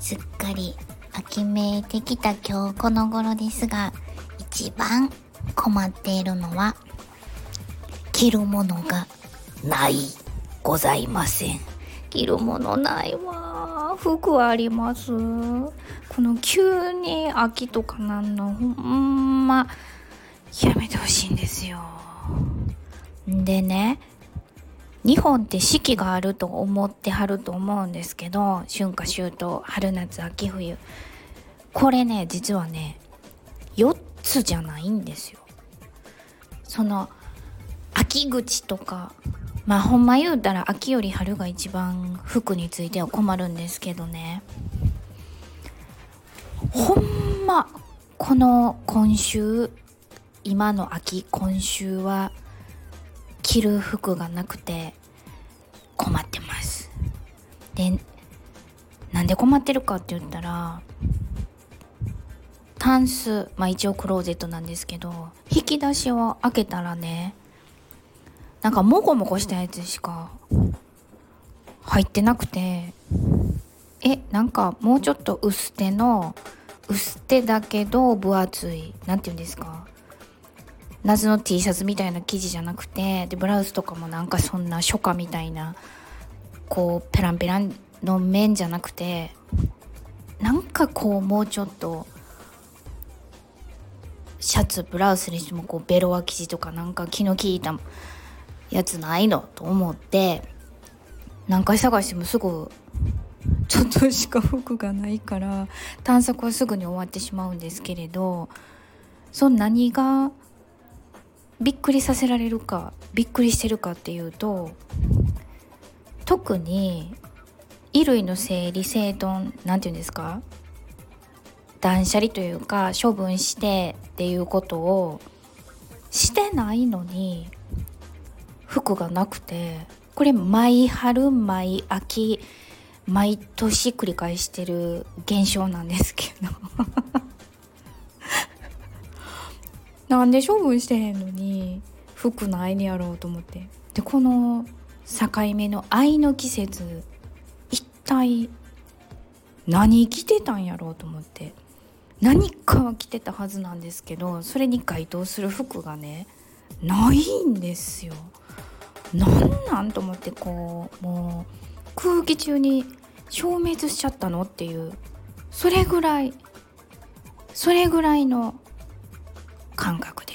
すっかり秋めいてきた今日この頃ですが一番困っているのは着るものがないございません。着るものないわ服はあります。この急に秋とかなんのほんまやめてほしいんですよ。でね日本って四季があると思ってはると思うんですけど春夏秋冬。春夏秋冬これね実はね4つじゃないんですよ。その秋口とかまあほんま言うたら秋より春が一番服については困るんですけどね。ほんまこの今週今の秋今週は着る服がなくて困ってます。でなんで困ってるかって言ったらタンスまあ一応クローゼットなんですけど引き出しを開けたらねなんかモコモコしたやつしか入ってなくてえなんかもうちょっと薄手の薄手だけど分厚い何て言うんですか？夏の T シャツみたいな生地じゃなくてでブラウスとかもなんかそんな初夏みたいなこうペランペランの面じゃなくてなんかこうもうちょっとシャツブラウスにしてもこうベロア生地とかなんか気の利いたやつないのと思って何回探してもすぐちょっとしか服がないから探索はすぐに終わってしまうんですけれどその何がびっくりさせられるかびっくりしてるかっていうと特に衣類の整理整頓なんて言うんですか断捨離というか処分してっていうことをしてないのに服がなくてこれ毎春毎秋毎年繰り返してる現象なんですけど。なんで処分してへんのに服ないねやろうと思って。でこの境目の愛の季節一体何着てたんやろうと思って。何かは着てたはずなんですけどそれに該当する服がねないんですよ。なんなんと思ってこうもう空気中に消滅しちゃったのっていう。それぐらいそれぐらいの感覚